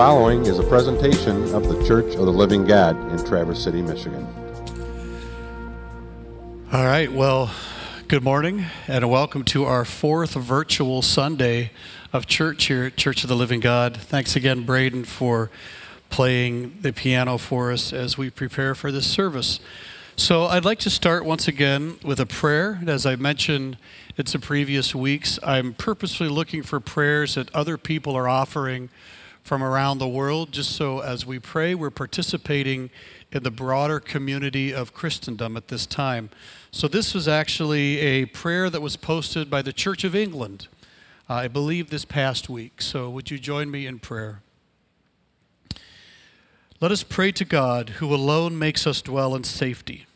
following is a presentation of the Church of the Living God in Traverse City, Michigan. All right, well, good morning and welcome to our fourth virtual Sunday of church here at Church of the Living God. Thanks again, Braden, for playing the piano for us as we prepare for this service. So, I'd like to start once again with a prayer. As I mentioned in some previous weeks, I'm purposely looking for prayers that other people are offering from around the world, just so as we pray, we're participating in the broader community of Christendom at this time. So, this was actually a prayer that was posted by the Church of England, uh, I believe, this past week. So, would you join me in prayer? Let us pray to God, who alone makes us dwell in safety.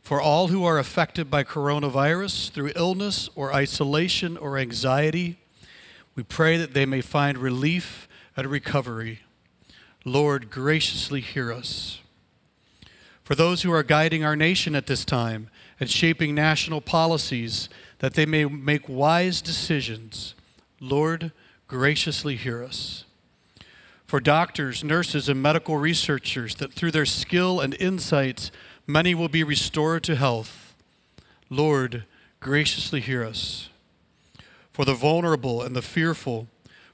For all who are affected by coronavirus through illness or isolation or anxiety, we pray that they may find relief and recovery. Lord, graciously hear us. For those who are guiding our nation at this time, and shaping national policies that they may make wise decisions. Lord, graciously hear us. For doctors, nurses, and medical researchers, that through their skill and insights, many will be restored to health. Lord, graciously hear us. For the vulnerable and the fearful,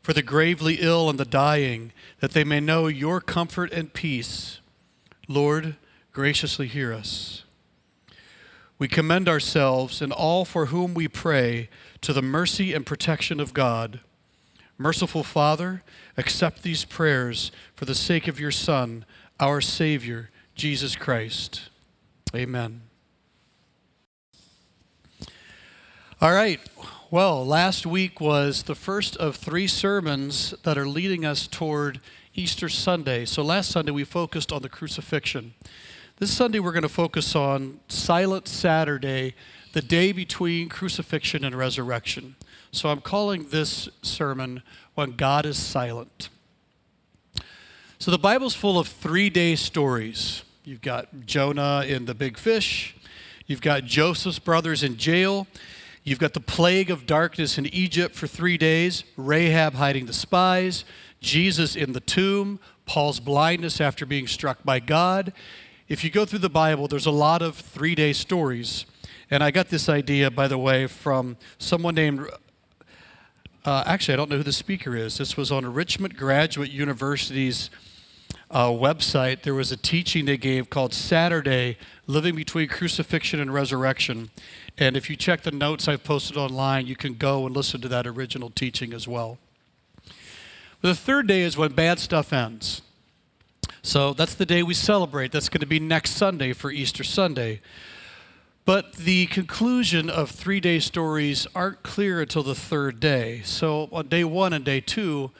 for the gravely ill and the dying, that they may know your comfort and peace. Lord, graciously hear us. We commend ourselves and all for whom we pray to the mercy and protection of God. Merciful Father, accept these prayers for the sake of your Son, our Savior, Jesus Christ. Amen. All right. Well, last week was the first of three sermons that are leading us toward Easter Sunday. So last Sunday we focused on the crucifixion. This Sunday, we're going to focus on Silent Saturday, the day between crucifixion and resurrection. So I'm calling this sermon When God is Silent. So the Bible's full of three day stories. You've got Jonah in the big fish, you've got Joseph's brothers in jail, you've got the plague of darkness in Egypt for three days, Rahab hiding the spies, Jesus in the tomb, Paul's blindness after being struck by God, if you go through the Bible, there's a lot of three day stories. And I got this idea, by the way, from someone named, uh, actually, I don't know who the speaker is. This was on Richmond Graduate University's uh, website. There was a teaching they gave called Saturday Living Between Crucifixion and Resurrection. And if you check the notes I've posted online, you can go and listen to that original teaching as well. The third day is when bad stuff ends. So that's the day we celebrate. That's going to be next Sunday for Easter Sunday. But the conclusion of three day stories aren't clear until the third day. So on day one and day two,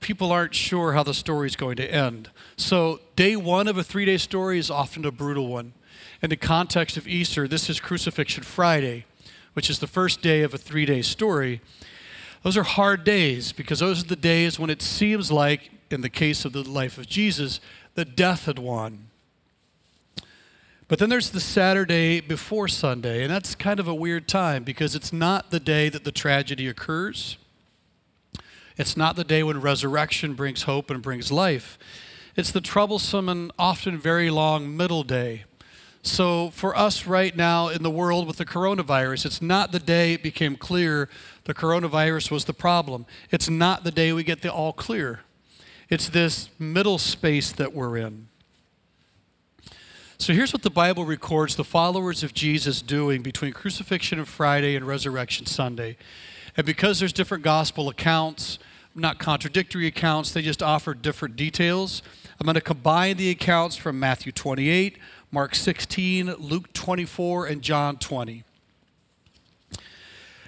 people aren't sure how the story is going to end. So day one of a three day story is often a brutal one. In the context of Easter, this is Crucifixion Friday, which is the first day of a three day story. Those are hard days because those are the days when it seems like in the case of the life of Jesus, that death had won. But then there's the Saturday before Sunday, and that's kind of a weird time because it's not the day that the tragedy occurs. It's not the day when resurrection brings hope and brings life. It's the troublesome and often very long middle day. So, for us right now in the world with the coronavirus, it's not the day it became clear the coronavirus was the problem. It's not the day we get the all clear. It's this middle space that we're in. So here's what the Bible records the followers of Jesus doing between crucifixion of Friday and resurrection Sunday. And because there's different gospel accounts, not contradictory accounts, they just offer different details. I'm going to combine the accounts from Matthew 28, Mark 16, Luke 24, and John 20.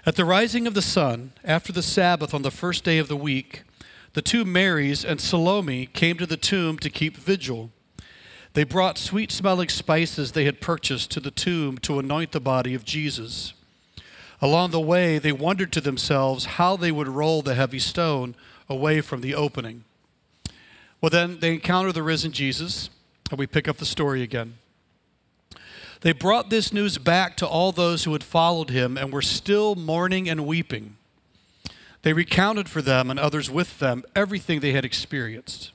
At the rising of the sun, after the Sabbath on the first day of the week, the two Marys and Salome came to the tomb to keep vigil. They brought sweet smelling spices they had purchased to the tomb to anoint the body of Jesus. Along the way, they wondered to themselves how they would roll the heavy stone away from the opening. Well, then they encounter the risen Jesus, and we pick up the story again. They brought this news back to all those who had followed him and were still mourning and weeping. They recounted for them and others with them everything they had experienced.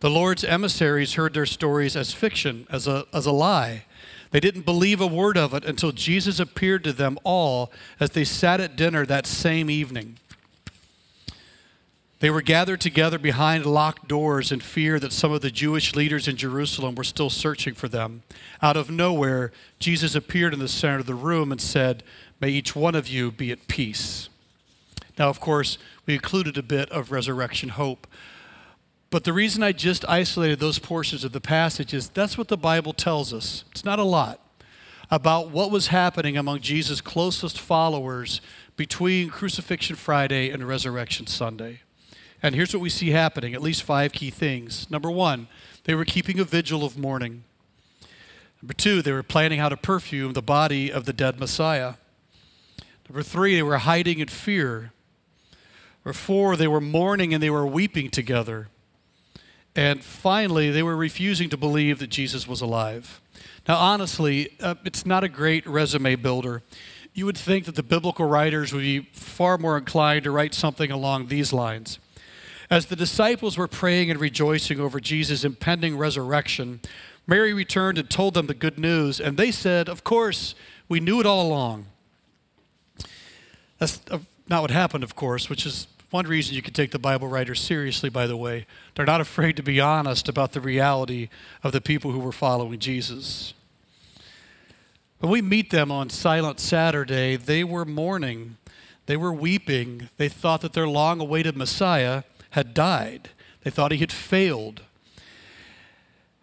The Lord's emissaries heard their stories as fiction, as a, as a lie. They didn't believe a word of it until Jesus appeared to them all as they sat at dinner that same evening. They were gathered together behind locked doors in fear that some of the Jewish leaders in Jerusalem were still searching for them. Out of nowhere, Jesus appeared in the center of the room and said, May each one of you be at peace. Now, of course, we included a bit of resurrection hope. But the reason I just isolated those portions of the passage is that's what the Bible tells us. It's not a lot about what was happening among Jesus' closest followers between Crucifixion Friday and Resurrection Sunday. And here's what we see happening at least five key things. Number one, they were keeping a vigil of mourning. Number two, they were planning how to perfume the body of the dead Messiah. Number three, they were hiding in fear. Number four, they were mourning and they were weeping together. And finally, they were refusing to believe that Jesus was alive. Now, honestly, uh, it's not a great resume builder. You would think that the biblical writers would be far more inclined to write something along these lines. As the disciples were praying and rejoicing over Jesus' impending resurrection, Mary returned and told them the good news, and they said, Of course, we knew it all along. That's uh, not what happened, of course, which is one reason you can take the Bible writers seriously, by the way. They're not afraid to be honest about the reality of the people who were following Jesus. When we meet them on Silent Saturday, they were mourning, they were weeping, they thought that their long awaited Messiah had died. They thought he had failed.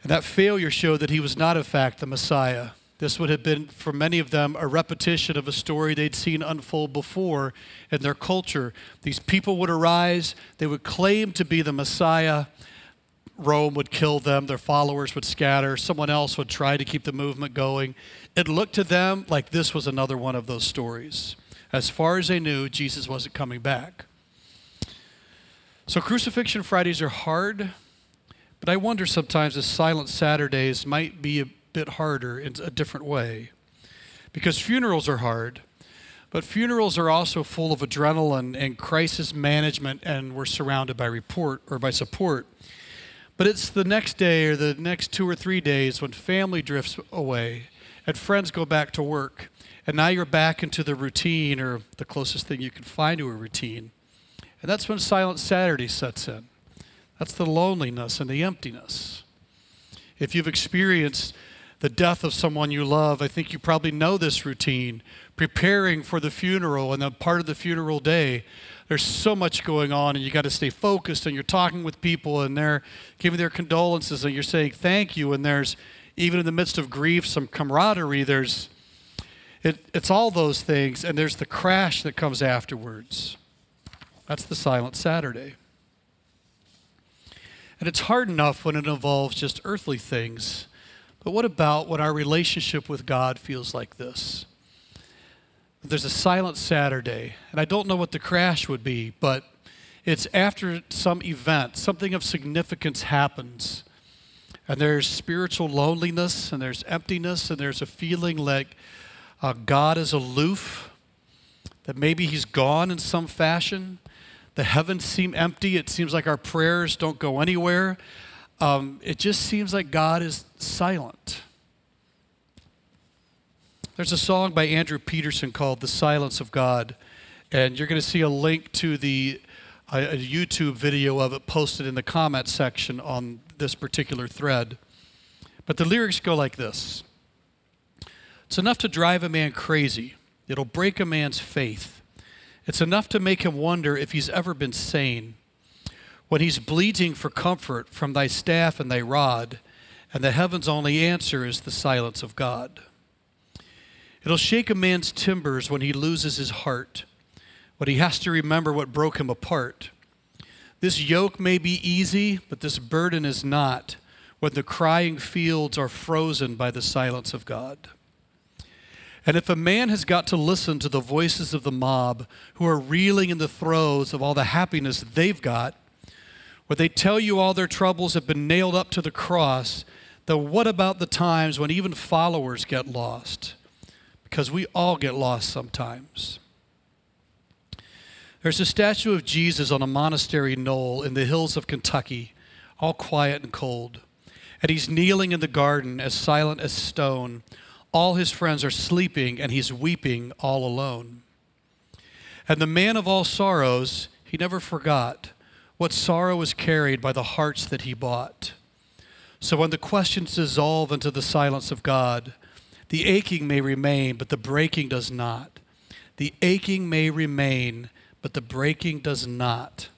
And that failure showed that he was not, in fact, the Messiah. This would have been, for many of them, a repetition of a story they'd seen unfold before in their culture. These people would arise, they would claim to be the Messiah. Rome would kill them, their followers would scatter, someone else would try to keep the movement going. It looked to them like this was another one of those stories. As far as they knew, Jesus wasn't coming back. So, crucifixion Fridays are hard, but I wonder sometimes if silent Saturdays might be a bit harder in a different way. Because funerals are hard, but funerals are also full of adrenaline and crisis management, and we're surrounded by report or by support. But it's the next day or the next two or three days when family drifts away and friends go back to work, and now you're back into the routine or the closest thing you can find to a routine. And that's when Silent Saturday sets in. That's the loneliness and the emptiness. If you've experienced the death of someone you love, I think you probably know this routine. Preparing for the funeral and the part of the funeral day, there's so much going on, and you got to stay focused, and you're talking with people, and they're giving their condolences, and you're saying thank you, and there's even in the midst of grief, some camaraderie. There's it, it's all those things, and there's the crash that comes afterwards. That's the silent Saturday. And it's hard enough when it involves just earthly things. But what about when our relationship with God feels like this? There's a silent Saturday, and I don't know what the crash would be, but it's after some event, something of significance happens. And there's spiritual loneliness, and there's emptiness, and there's a feeling like uh, God is aloof, that maybe He's gone in some fashion. The heavens seem empty. It seems like our prayers don't go anywhere. Um, it just seems like God is silent. There's a song by Andrew Peterson called The Silence of God, and you're going to see a link to the a, a YouTube video of it posted in the comment section on this particular thread. But the lyrics go like this It's enough to drive a man crazy, it'll break a man's faith. It's enough to make him wonder if he's ever been sane. When he's bleating for comfort from thy staff and thy rod, and the heaven's only answer is the silence of God. It'll shake a man's timbers when he loses his heart, when he has to remember what broke him apart. This yoke may be easy, but this burden is not when the crying fields are frozen by the silence of God. And if a man has got to listen to the voices of the mob who are reeling in the throes of all the happiness they've got, where they tell you all their troubles have been nailed up to the cross, then what about the times when even followers get lost? Because we all get lost sometimes. There's a statue of Jesus on a monastery knoll in the hills of Kentucky, all quiet and cold. And he's kneeling in the garden, as silent as stone. All his friends are sleeping, and he's weeping all alone. And the man of all sorrows, he never forgot what sorrow was carried by the hearts that he bought. So when the questions dissolve into the silence of God, the aching may remain, but the breaking does not. The aching may remain, but the breaking does not,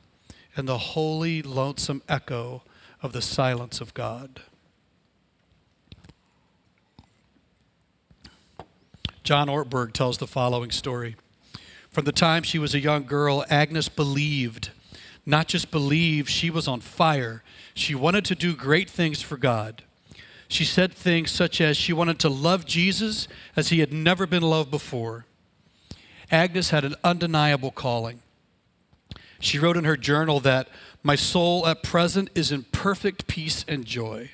and the holy, lonesome echo of the silence of God. John Ortberg tells the following story. From the time she was a young girl, Agnes believed, not just believed, she was on fire. She wanted to do great things for God. She said things such as she wanted to love Jesus as he had never been loved before. Agnes had an undeniable calling. She wrote in her journal that my soul at present is in perfect peace and joy.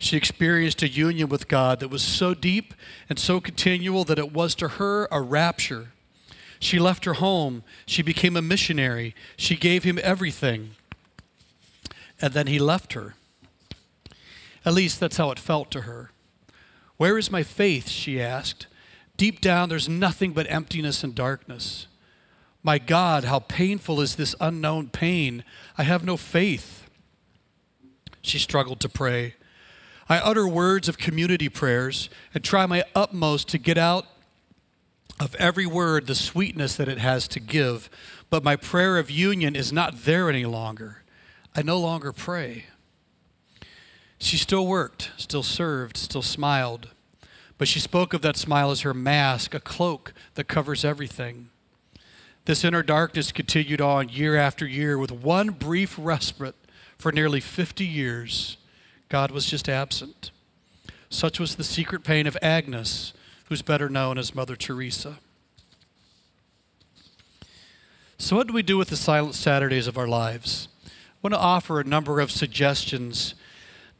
She experienced a union with God that was so deep and so continual that it was to her a rapture. She left her home. She became a missionary. She gave him everything. And then he left her. At least that's how it felt to her. Where is my faith? She asked. Deep down, there's nothing but emptiness and darkness. My God, how painful is this unknown pain? I have no faith. She struggled to pray. I utter words of community prayers and try my utmost to get out of every word the sweetness that it has to give, but my prayer of union is not there any longer. I no longer pray. She still worked, still served, still smiled. But she spoke of that smile as her mask, a cloak that covers everything. This inner darkness continued on year after year with one brief respite for nearly 50 years. God was just absent. Such was the secret pain of Agnes, who's better known as Mother Teresa. So, what do we do with the silent Saturdays of our lives? I want to offer a number of suggestions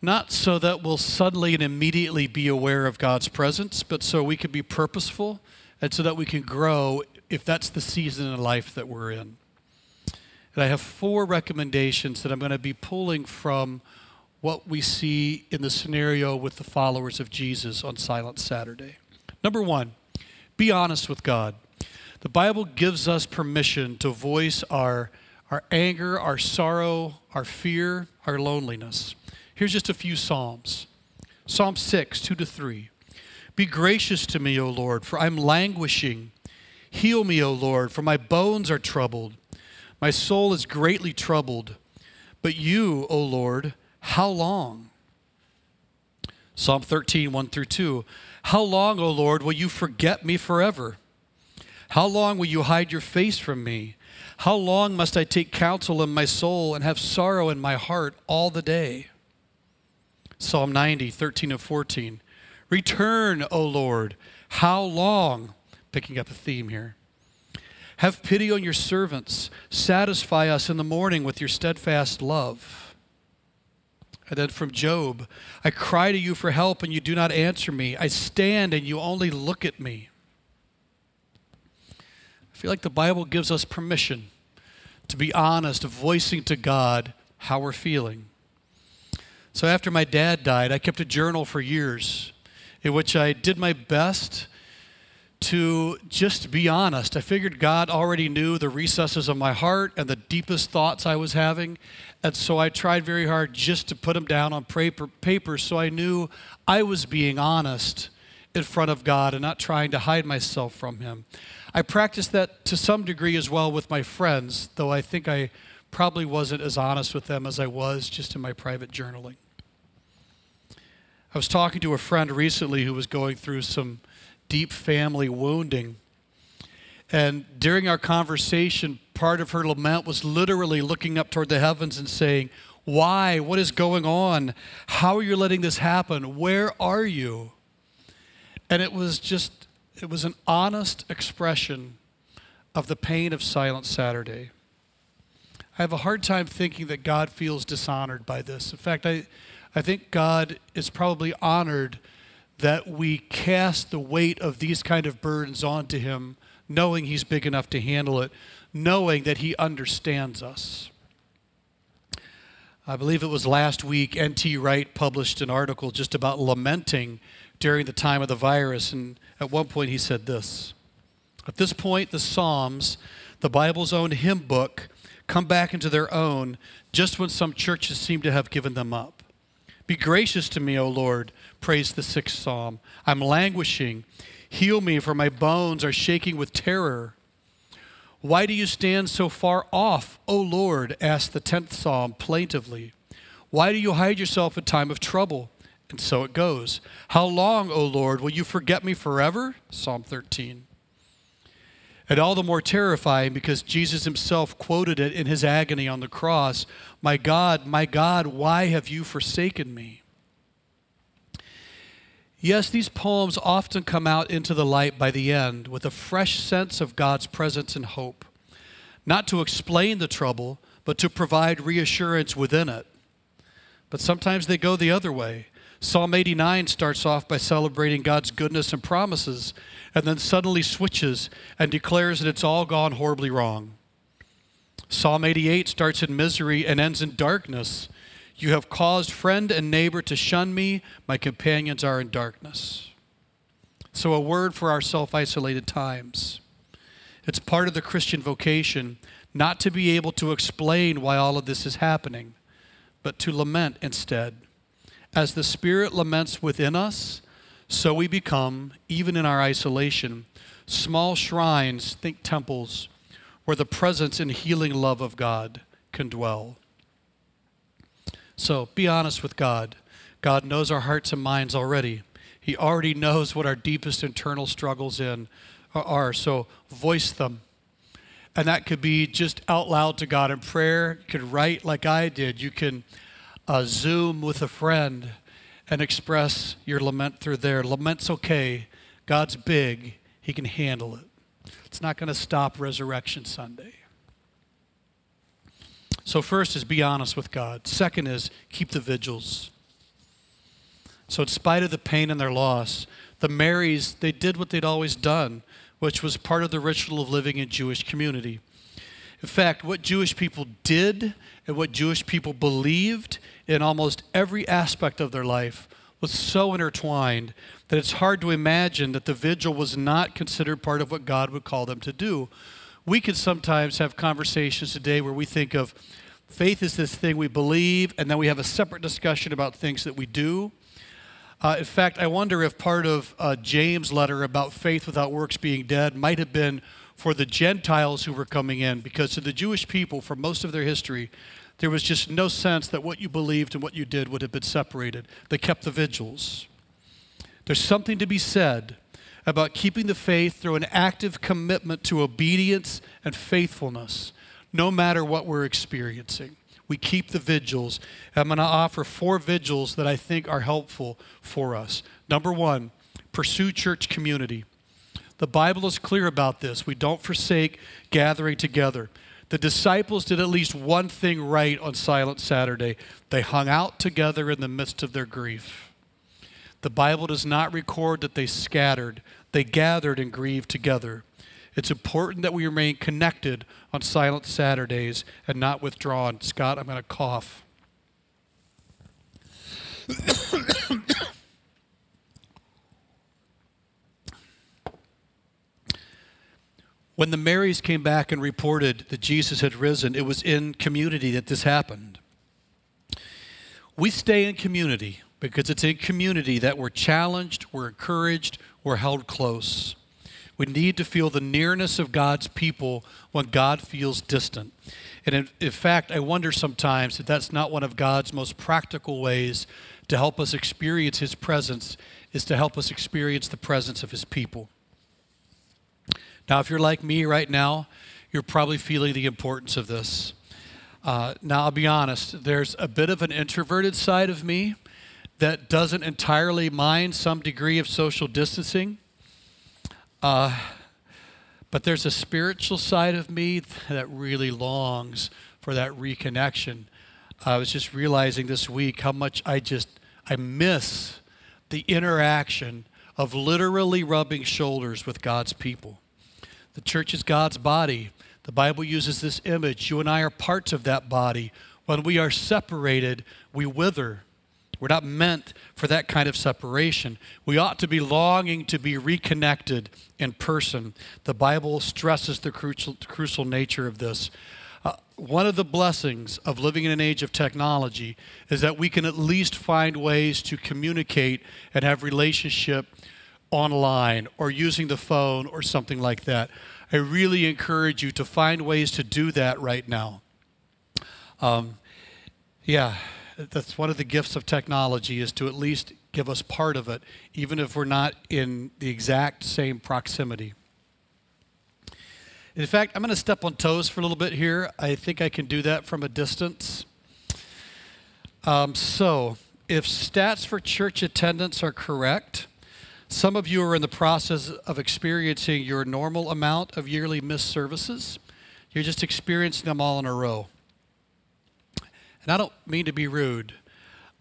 not so that we'll suddenly and immediately be aware of God's presence, but so we can be purposeful and so that we can grow if that's the season in life that we're in. And I have four recommendations that I'm going to be pulling from what we see in the scenario with the followers of Jesus on Silent Saturday. Number one, be honest with God. The Bible gives us permission to voice our, our anger, our sorrow, our fear, our loneliness. Here's just a few Psalms Psalm 6, 2 to 3. Be gracious to me, O Lord, for I'm languishing. Heal me, O Lord, for my bones are troubled. My soul is greatly troubled. But you, O Lord, how long? Psalm 13, 1 through 2. How long, O Lord, will you forget me forever? How long will you hide your face from me? How long must I take counsel in my soul and have sorrow in my heart all the day? Psalm 90, 13 and 14. Return, O Lord. How long? Picking up a theme here. Have pity on your servants. Satisfy us in the morning with your steadfast love. And then from Job, I cry to you for help and you do not answer me. I stand and you only look at me. I feel like the Bible gives us permission to be honest, voicing to God how we're feeling. So after my dad died, I kept a journal for years in which I did my best to just be honest. I figured God already knew the recesses of my heart and the deepest thoughts I was having. And so I tried very hard just to put them down on paper, paper so I knew I was being honest in front of God and not trying to hide myself from Him. I practiced that to some degree as well with my friends, though I think I probably wasn't as honest with them as I was just in my private journaling. I was talking to a friend recently who was going through some deep family wounding. And during our conversation, part of her lament was literally looking up toward the heavens and saying, Why? What is going on? How are you letting this happen? Where are you? And it was just, it was an honest expression of the pain of Silent Saturday. I have a hard time thinking that God feels dishonored by this. In fact, I, I think God is probably honored that we cast the weight of these kind of burdens onto Him, knowing He's big enough to handle it, knowing that He understands us. I believe it was last week, N.T. Wright published an article just about lamenting during the time of the virus. And at one point, he said this At this point, the Psalms, the Bible's own hymn book, come back into their own just when some churches seem to have given them up. Be gracious to me, O Lord, prays the sixth psalm. I'm languishing. Heal me, for my bones are shaking with terror. Why do you stand so far off, O Lord? asked the tenth psalm plaintively. Why do you hide yourself in time of trouble? And so it goes. How long, O Lord, will you forget me forever? Psalm 13. And all the more terrifying because Jesus himself quoted it in his agony on the cross My God, my God, why have you forsaken me? Yes, these poems often come out into the light by the end with a fresh sense of God's presence and hope, not to explain the trouble, but to provide reassurance within it. But sometimes they go the other way. Psalm 89 starts off by celebrating God's goodness and promises, and then suddenly switches and declares that it's all gone horribly wrong. Psalm 88 starts in misery and ends in darkness you have caused friend and neighbor to shun me. My companions are in darkness. So, a word for our self isolated times. It's part of the Christian vocation not to be able to explain why all of this is happening, but to lament instead. As the Spirit laments within us, so we become, even in our isolation, small shrines, think temples, where the presence and healing love of God can dwell. So be honest with God. God knows our hearts and minds already. He already knows what our deepest internal struggles in are. So voice them. And that could be just out loud to God in prayer. You could write like I did. You can uh, Zoom with a friend and express your lament through there. Lament's okay. God's big. He can handle it. It's not going to stop Resurrection Sunday. So, first is be honest with God. Second is keep the vigils. So, in spite of the pain and their loss, the Marys, they did what they'd always done, which was part of the ritual of living in Jewish community. In fact, what Jewish people did and what Jewish people believed in almost every aspect of their life was so intertwined that it's hard to imagine that the vigil was not considered part of what God would call them to do. We could sometimes have conversations today where we think of Faith is this thing we believe, and then we have a separate discussion about things that we do. Uh, in fact, I wonder if part of uh, James' letter about faith without works being dead might have been for the Gentiles who were coming in, because to the Jewish people, for most of their history, there was just no sense that what you believed and what you did would have been separated. They kept the vigils. There's something to be said about keeping the faith through an active commitment to obedience and faithfulness no matter what we're experiencing. We keep the vigils. I'm going to offer four vigils that I think are helpful for us. Number one, pursue church community. The Bible is clear about this. We don't forsake gathering together. The disciples did at least one thing right on Silent Saturday they hung out together in the midst of their grief. The Bible does not record that they scattered, they gathered and grieved together. It's important that we remain connected on silent Saturdays and not withdrawn. Scott, I'm going to cough. when the Marys came back and reported that Jesus had risen, it was in community that this happened. We stay in community because it's in community that we're challenged, we're encouraged, we're held close. We need to feel the nearness of God's people when God feels distant. And in, in, fact, I wonder sometimes if that's not one of God's most practical ways to help us experience His presence, is to help us experience the presence of His people. Now, if you're like me right now, you're probably feeling the importance of this. Uh, now, I'll be honest, there's a bit of an introverted side of me that doesn't entirely mind some degree of social distancing. Uh, but there's a spiritual side of me that really longs for that reconnection. I was just realizing this week how much I just I miss the interaction of literally rubbing shoulders with God's people. The church is God's body. The Bible uses this image. You and I are parts of that body. When we are separated, we wither. We're not meant for that kind of separation. We ought to be longing to be reconnected in person. The Bible stresses the crucial, crucial nature of this. Uh, one of the blessings of living in an age of technology is that we can at least find ways to communicate and have relationship online or using the phone or something like that. I really encourage you to find ways to do that right now. Um, yeah, that's one of the gifts of technology is to at least give us part of it, even if we're not in the exact same proximity. In fact, I'm going to step on toes for a little bit here. I think I can do that from a distance. Um, so, if stats for church attendance are correct, some of you are in the process of experiencing your normal amount of yearly missed services. You're just experiencing them all in a row. And I don't mean to be rude,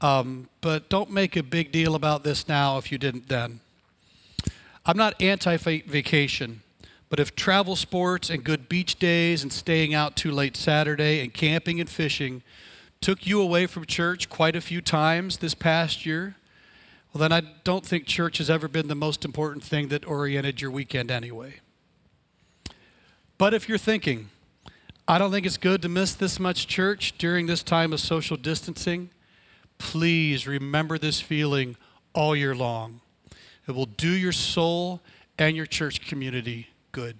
um, but don't make a big deal about this now if you didn't then. I'm not anti vacation, but if travel sports and good beach days and staying out too late Saturday and camping and fishing took you away from church quite a few times this past year, well, then I don't think church has ever been the most important thing that oriented your weekend anyway. But if you're thinking, I don't think it's good to miss this much church during this time of social distancing. Please remember this feeling all year long. It will do your soul and your church community good.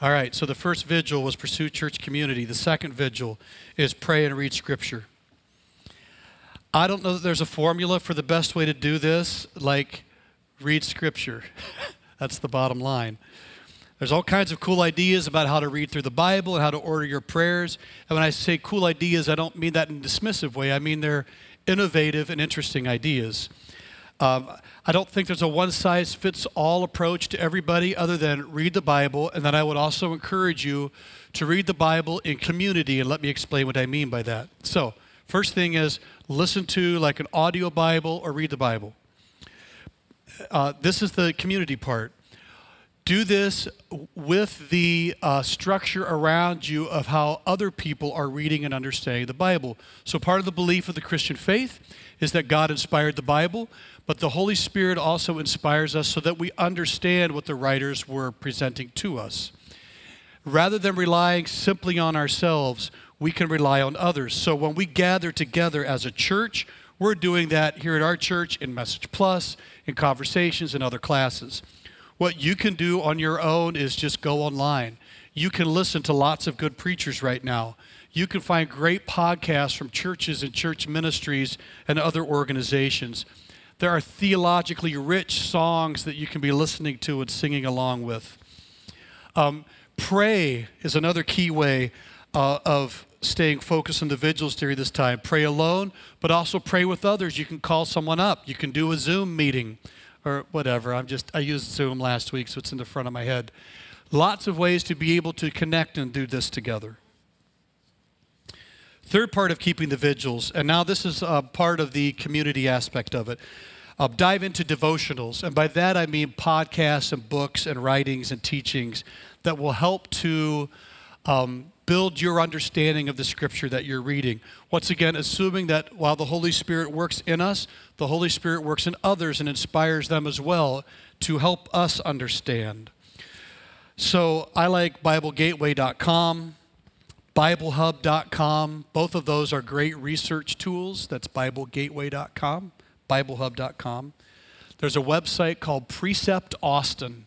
All right, so the first vigil was pursue church community. The second vigil is pray and read scripture. I don't know that there's a formula for the best way to do this, like read scripture. That's the bottom line. There's all kinds of cool ideas about how to read through the Bible and how to order your prayers. And when I say cool ideas, I don't mean that in a dismissive way. I mean they're innovative and interesting ideas. Um, I don't think there's a one size fits all approach to everybody other than read the Bible. And then I would also encourage you to read the Bible in community. And let me explain what I mean by that. So, first thing is listen to like an audio Bible or read the Bible. Uh, this is the community part do this with the uh, structure around you of how other people are reading and understanding the Bible. So, part of the belief of the Christian faith is that God inspired the Bible, but the Holy Spirit also inspires us so that we understand what the writers were presenting to us. Rather than relying simply on ourselves, we can rely on others. So, when we gather together as a church, we're doing that here at our church in Message Plus, in conversations, and other classes. What you can do on your own is just go online. You can listen to lots of good preachers right now. You can find great podcasts from churches and church ministries and other organizations. There are theologically rich songs that you can be listening to and singing along with. Um, pray is another key way uh, of staying focused on the vigils during this time. Pray alone, but also pray with others. You can call someone up, you can do a Zoom meeting or whatever. I'm just, I used Zoom last week, so it's in the front of my head. Lots of ways to be able to connect and do this together. Third part of keeping the vigils, and now this is a part of the community aspect of it. I'll dive into devotionals, and by that I mean podcasts and books and writings and teachings that will help to um, build your understanding of the scripture that you're reading. Once again, assuming that while the Holy Spirit works in us, the Holy Spirit works in others and inspires them as well to help us understand. So I like BibleGateway.com, BibleHub.com. Both of those are great research tools. That's BibleGateway.com, BibleHub.com. There's a website called Precept Austin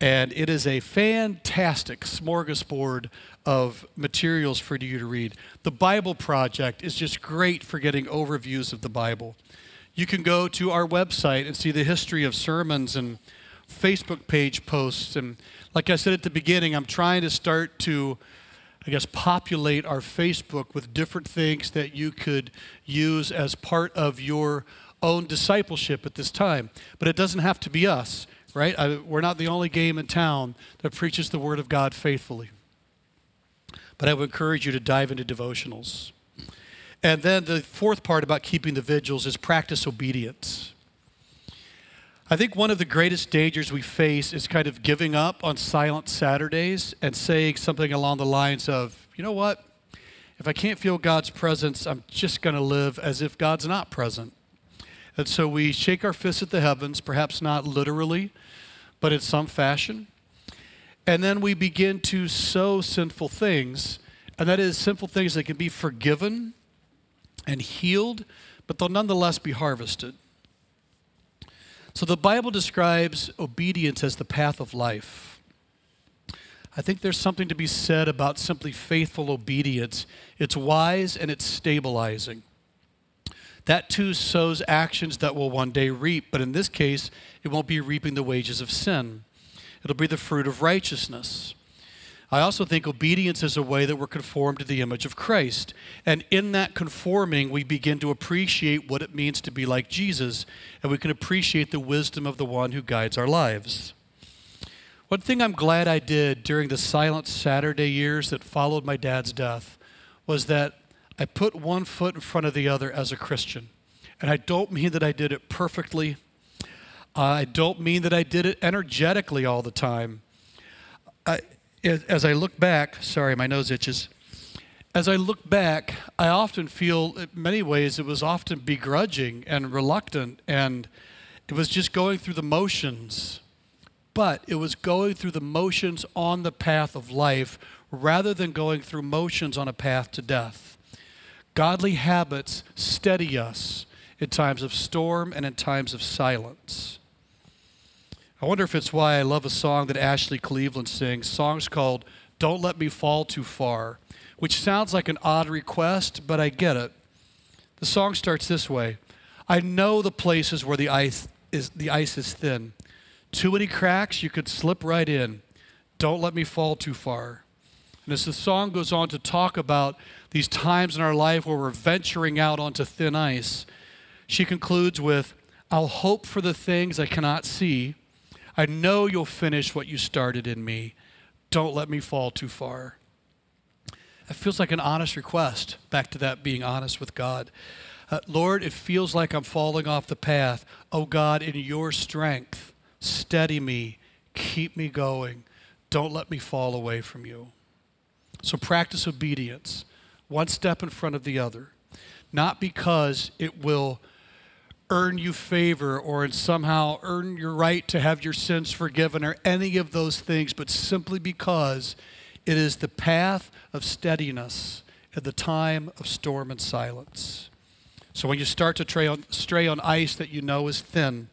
and it is a fantastic smorgasbord of materials for you to read. The Bible Project is just great for getting overviews of the Bible. You can go to our website and see the history of sermons and Facebook page posts. And like I said at the beginning, I'm trying to start to, I guess, populate our Facebook with different things that you could use as part of your own discipleship at this time. But it doesn't have to be us right? I, we're not the only game in town that preaches the Word of God faithfully. But I would encourage you to dive into devotionals. And then the fourth part about keeping the vigils is practice obedience. I think one of the greatest dangers we face is kind of giving up on silent Saturdays and saying something along the lines of, you know what? If I can't feel God's presence, I'm just going to live as if God's not present. And so we shake our fists at the heavens, perhaps not literally, but in some fashion. And then we begin to sow sinful things, and that is sinful things that can be forgiven and healed, but they'll nonetheless be harvested. So the Bible describes obedience as the path of life. I think there's something to be said about simply faithful obedience. It's wise and it's stabilizing. That too sows actions that will one day reap, but in this case, it won't be reaping the wages of sin. It'll be the fruit of righteousness. I also think obedience is a way that we're conformed to the image of Christ. And in that conforming, we begin to appreciate what it means to be like Jesus, and we can appreciate the wisdom of the one who guides our lives. One thing I'm glad I did during the silent Saturday years that followed my dad's death was that I put one foot in front of the other as a Christian. And I don't mean that I did it perfectly. I don't mean that I did it energetically all the time. I, as I look back, sorry, my nose itches. As I look back, I often feel, in many ways, it was often begrudging and reluctant, and it was just going through the motions. But it was going through the motions on the path of life rather than going through motions on a path to death. Godly habits steady us in times of storm and in times of silence. I wonder if it's why I love a song that Ashley Cleveland sings. Song's called Don't Let Me Fall Too Far, which sounds like an odd request, but I get it. The song starts this way I know the places where the ice is, the ice is thin. Too many cracks, you could slip right in. Don't let me fall too far. And as the song goes on to talk about these times in our life where we're venturing out onto thin ice, she concludes with, I'll hope for the things I cannot see I know you'll finish what you started in me. Don't let me fall too far. It feels like an honest request, back to that being honest with God. Uh, Lord, it feels like I'm falling off the path. Oh God, in your strength, steady me, keep me going. Don't let me fall away from you. So practice obedience, one step in front of the other, not because it will earn you favor or somehow earn your right to have your sins forgiven or any of those things, but simply because it is the path of steadiness at the time of storm and silence. So when you start to on, stray on ice that you know is thin,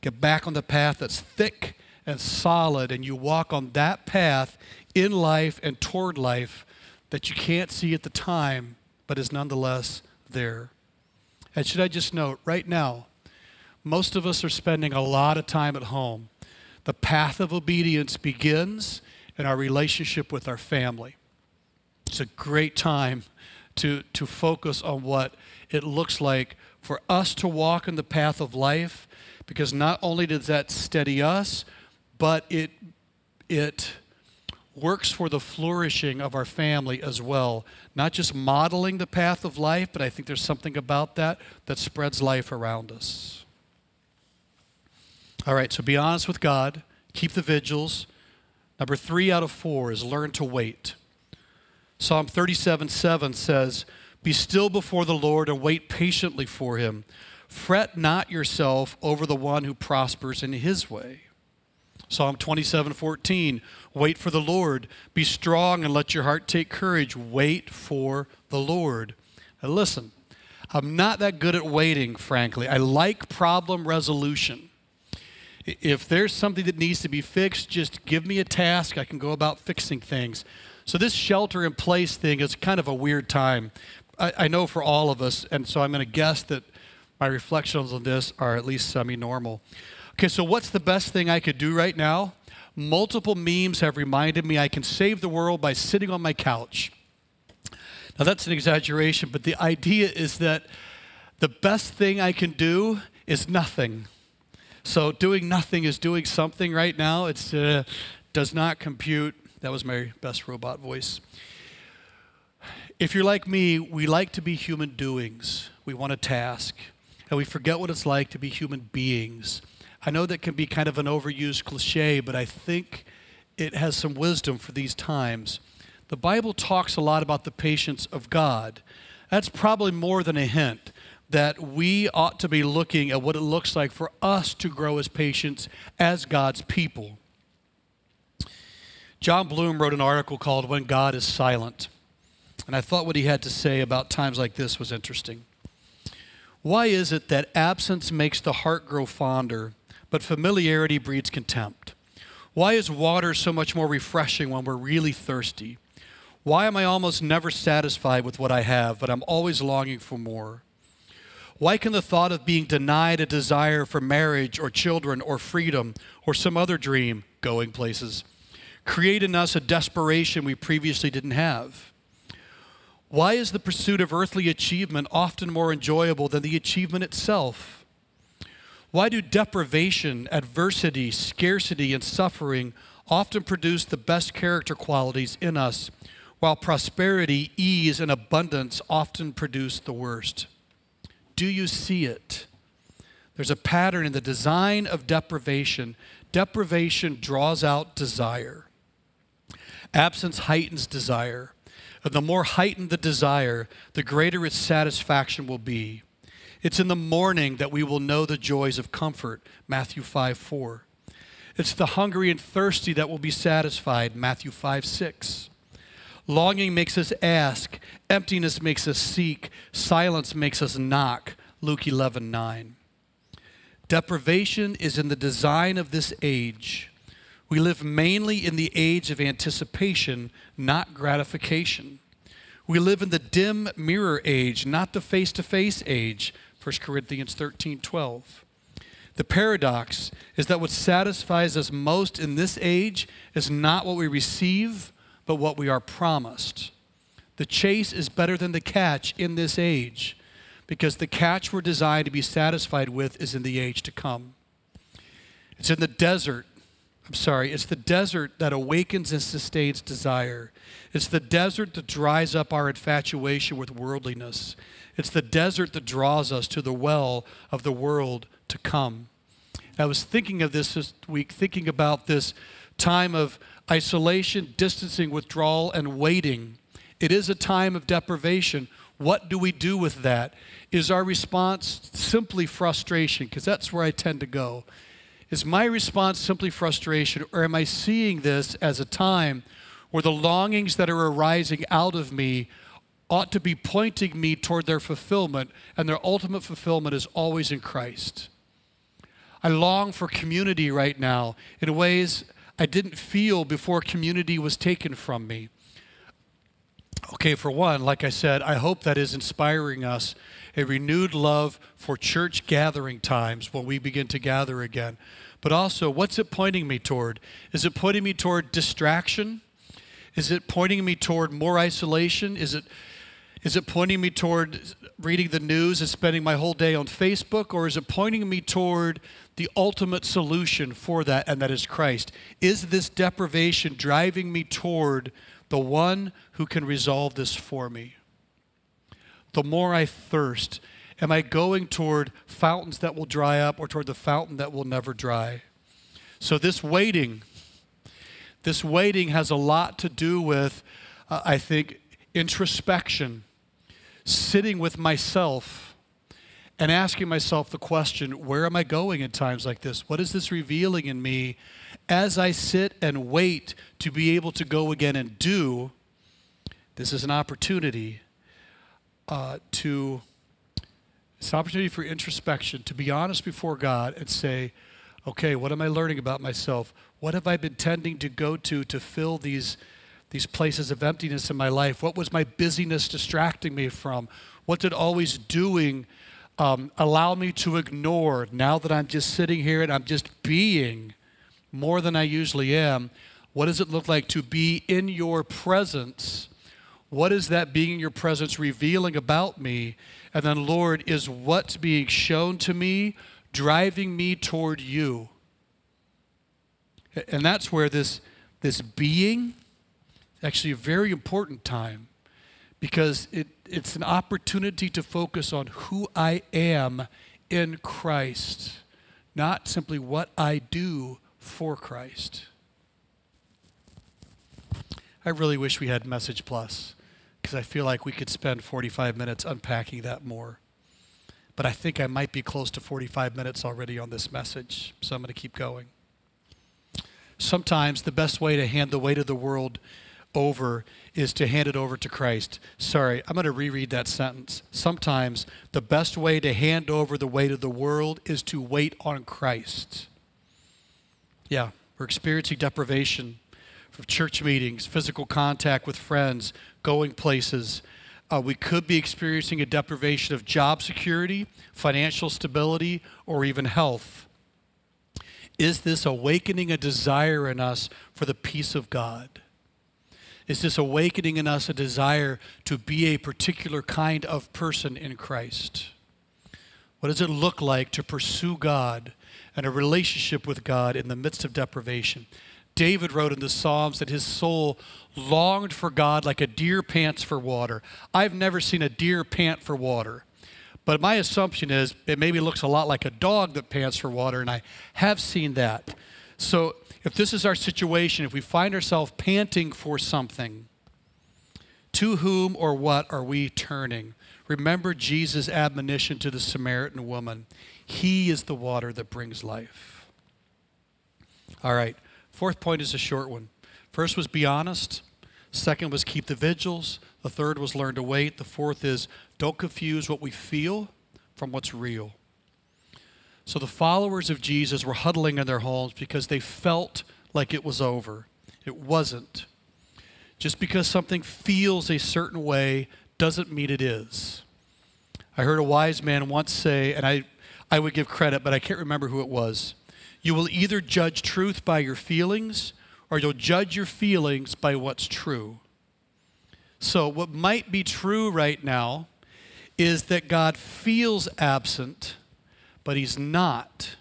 get back on the path that's thick and solid, and you walk on that path in life and toward life that you can't see at the time, but is nonetheless there. And should I just note right now, most of us are spending a lot of time at home. The path of obedience begins in our relationship with our family. It's a great time to, to focus on what it looks like for us to walk in the path of life, because not only does that steady us, but it, it works for the flourishing of our family as well. Not just modeling the path of life, but I think there's something about that that spreads life around us. All right, so be honest with God, keep the vigils. Number three out of four is learn to wait. Psalm 37 7 says, Be still before the Lord and wait patiently for him. Fret not yourself over the one who prospers in his way. Psalm 27 14, wait for the Lord. Be strong and let your heart take courage. Wait for the Lord. Now, listen, I'm not that good at waiting, frankly. I like problem resolution. If there's something that needs to be fixed, just give me a task. I can go about fixing things. So, this shelter in place thing is kind of a weird time. I, I know for all of us, and so I'm going to guess that my reflections on this are at least semi normal. Okay, so what's the best thing I could do right now? Multiple memes have reminded me I can save the world by sitting on my couch. Now, that's an exaggeration, but the idea is that the best thing I can do is nothing. So, doing nothing is doing something right now. It uh, does not compute. That was my best robot voice. If you're like me, we like to be human doings. We want a task, and we forget what it's like to be human beings. I know that can be kind of an overused cliche, but I think it has some wisdom for these times. The Bible talks a lot about the patience of God. That's probably more than a hint that we ought to be looking at what it looks like for us to grow as patients as God's people. Jon Bloom wrote an article called When God is Silent. And I thought what he had to say about times like this was interesting. Why is it that absence makes the heart grow fonder, but familiarity breeds contempt? Why is water so much more refreshing when we're really thirsty? Why am I almost never satisfied with what I have, but I'm always longing for more? Why can the thought of being denied a desire for marriage or children or freedom or some other dream, going places, create in us a desperation we previously didn't have? Why is the pursuit of earthly achievement often more enjoyable than the achievement itself? Why do deprivation, adversity, scarcity, and suffering often produce the best character qualities in us, while prosperity, ease, and abundance often produce the worst? Do you see it? There's a pattern in the design of deprivation. Deprivation draws out desire. Absence heightens desire. And the more heightened the desire, the greater its satisfaction will be. It's in the mourning that we will know the joys of comfort, Matthew 5 4. It's the hungry and thirsty that will be satisfied, Matthew 5 6. Longing makes us ask, emptiness makes us seek, silence makes us knock. Luke 11 9. Deprivation is in the design of this age. We live mainly in the age of anticipation, not gratification. We live in the dim mirror age, not the face to face age. 1 Corinthians 13 12. The paradox is that what satisfies us most in this age is not what we receive, but what we are promised. The chase is better than the catch in this age because the catch we're designed to be satisfied with is in the age to come. It's in the desert. I'm sorry, it's the desert that awakens and sustains desire. It's the desert that dries up our infatuation with worldliness. It's the desert that draws us to the well of the world to come. I was thinking of this this week, thinking about this time of isolation, distancing, withdrawal, and waiting. It is a time of deprivation. What do we do with that? Is our response simply frustration? Because that's where I tend to go. Is my response simply frustration, or am I seeing this as a time where the longings that are arising out of me ought to be pointing me toward their fulfillment, and their ultimate fulfillment is always in Christ? I long for community right now in ways I didn't feel before community was taken from me. Okay, for one, like I said, I hope that is inspiring us a renewed love for church gathering times when we begin to gather again. But also, what's it pointing me toward? Is it pointing me toward distraction? Is it pointing me toward more isolation? Is it is it pointing me toward reading the news and spending my whole day on Facebook? Or is it pointing me toward the ultimate solution for that, and that is Christ? Is this deprivation driving me toward the one who can resolve this for me? The more I thirst, am I going toward fountains that will dry up or toward the fountain that will never dry? So, this waiting, this waiting has a lot to do with, uh, I think, introspection sitting with myself and asking myself the question where am I going in times like this? What is this revealing in me as I sit and wait to be able to go again and do? This is an opportunity uh, to, it's an opportunity for introspection, to be honest before God and say, okay, what am I learning about myself? What have I been tending to go to to fill these? These places of emptiness in my life? What was my busyness distracting me from? What did always doing um, allow me to ignore now that I'm just sitting here and I'm just being more than I usually am? What does it look like to be in your presence? What is that being in your presence revealing about me? And then, Lord, is what's being shown to me driving me toward you? And that's where this, this being, actually a very important time because it, it's an opportunity to focus on who I am in Christ, not simply what I do for Christ. I really wish we had Message Plus because I feel like we could spend 45 minutes unpacking that more. But I think I might be close to 45 minutes already on this message, so I'm going to keep going. Sometimes the best way to hand the weight of the world over is to hand it over to Christ. Sorry, I'm going to reread that sentence. Sometimes the best way to hand over the weight of the world is to wait on Christ. Yeah, we're experiencing deprivation from church meetings, physical contact with friends, going places. Uh, we could be experiencing a deprivation of job security, financial stability, or even health. Is this awakening a desire in us for the peace of God? Is this awakening in us a desire to be a particular kind of person in Christ? What does it look like to pursue God and a relationship with God in the midst of deprivation? David wrote in the Psalms that his soul longed for God like a deer pants for water. I've never seen a deer pant for water. But my assumption is it maybe looks a lot like a dog that pants for water, and I have seen that. So if this is our situation, if we find ourselves panting for something, to whom or what are we turning? Remember Jesus' admonition to the Samaritan woman He is the water that brings life. All right, fourth point is a short one. First was be honest, second was keep the vigils, the third was learn to wait, the fourth is don't confuse what we feel from what's real. So the followers of Jesus were huddling in their homes because they felt like it was over. It wasn't. Just because something feels a certain way doesn't mean it is. I heard a wise man once say, and I, I would give credit, but I can't remember who it was. You will either judge truth by your feelings or you'll judge your feelings by what's true. So, what might be true right now is that God feels absent but he's not.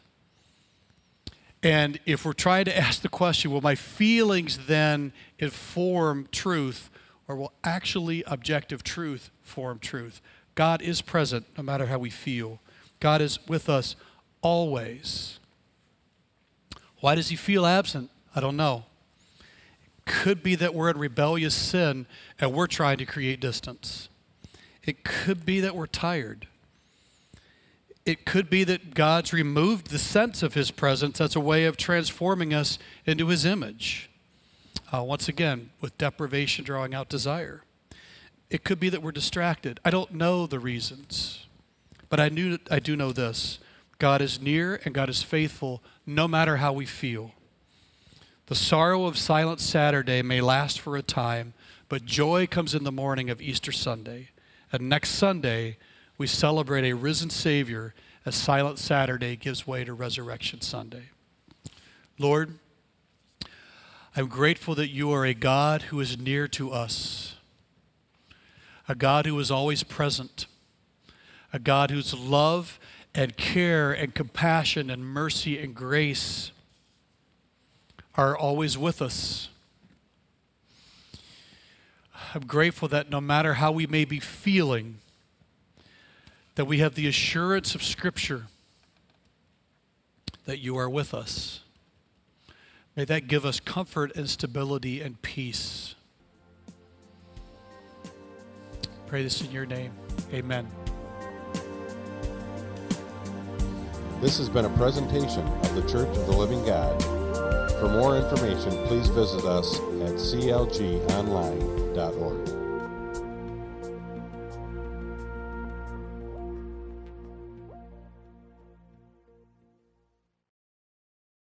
And if we're trying to ask the question, will my feelings then inform truth, or will actually objective truth form truth? God is present no matter how we feel. God is with us always. Why does he feel absent? I don't know. It could be that we're in rebellious sin and we're trying to create distance. It could be that we're tired. It could be that God's removed the sense of his presence as a way of transforming us into his image. Uh, once again, with deprivation drawing out desire. It could be that we're distracted. I don't know the reasons, but I, knew, I do know this God is near and God is faithful no matter how we feel. The sorrow of Silent Saturday may last for a time, but joy comes in the morning of Easter Sunday. And next Sunday, we celebrate a risen Savior as Silent Saturday gives way to Resurrection Sunday. Lord, I'm grateful that you are a God who is near to us, a God who is always present, a God whose love and care and compassion and mercy and grace are always with us. I'm grateful that no matter how we may be feeling, that we have the assurance of Scripture that you are with us. May that give us comfort and stability and peace. Pray this in your name. Amen. This has been a presentation of the Church of the Living God. For more information, please visit us at clgonline.org.